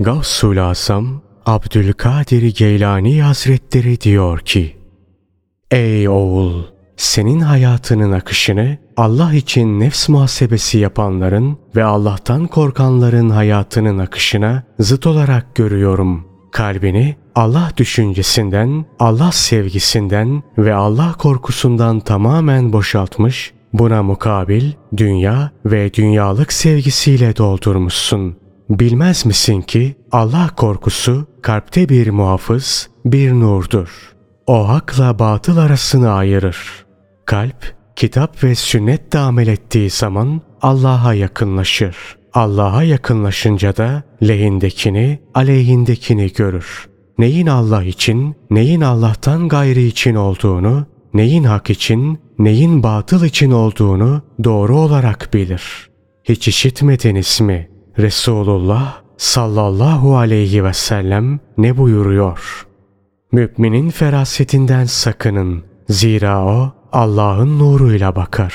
Gavsul Asam Abdülkadir Geylani Hazretleri diyor ki Ey oğul! Senin hayatının akışını Allah için nefs muhasebesi yapanların ve Allah'tan korkanların hayatının akışına zıt olarak görüyorum. Kalbini Allah düşüncesinden, Allah sevgisinden ve Allah korkusundan tamamen boşaltmış, buna mukabil dünya ve dünyalık sevgisiyle doldurmuşsun. Bilmez misin ki Allah korkusu kalpte bir muhafız, bir nurdur. O hakla batıl arasını ayırır. Kalp, kitap ve sünnetle amel ettiği zaman Allah'a yakınlaşır. Allah'a yakınlaşınca da lehindekini, aleyhindekini görür. Neyin Allah için, neyin Allah'tan gayri için olduğunu, neyin hak için, neyin batıl için olduğunu doğru olarak bilir. Hiç işitmediniz mi? Resulullah sallallahu aleyhi ve sellem ne buyuruyor? Müminin ferasetinden sakının. Zira o Allah'ın nuruyla bakar.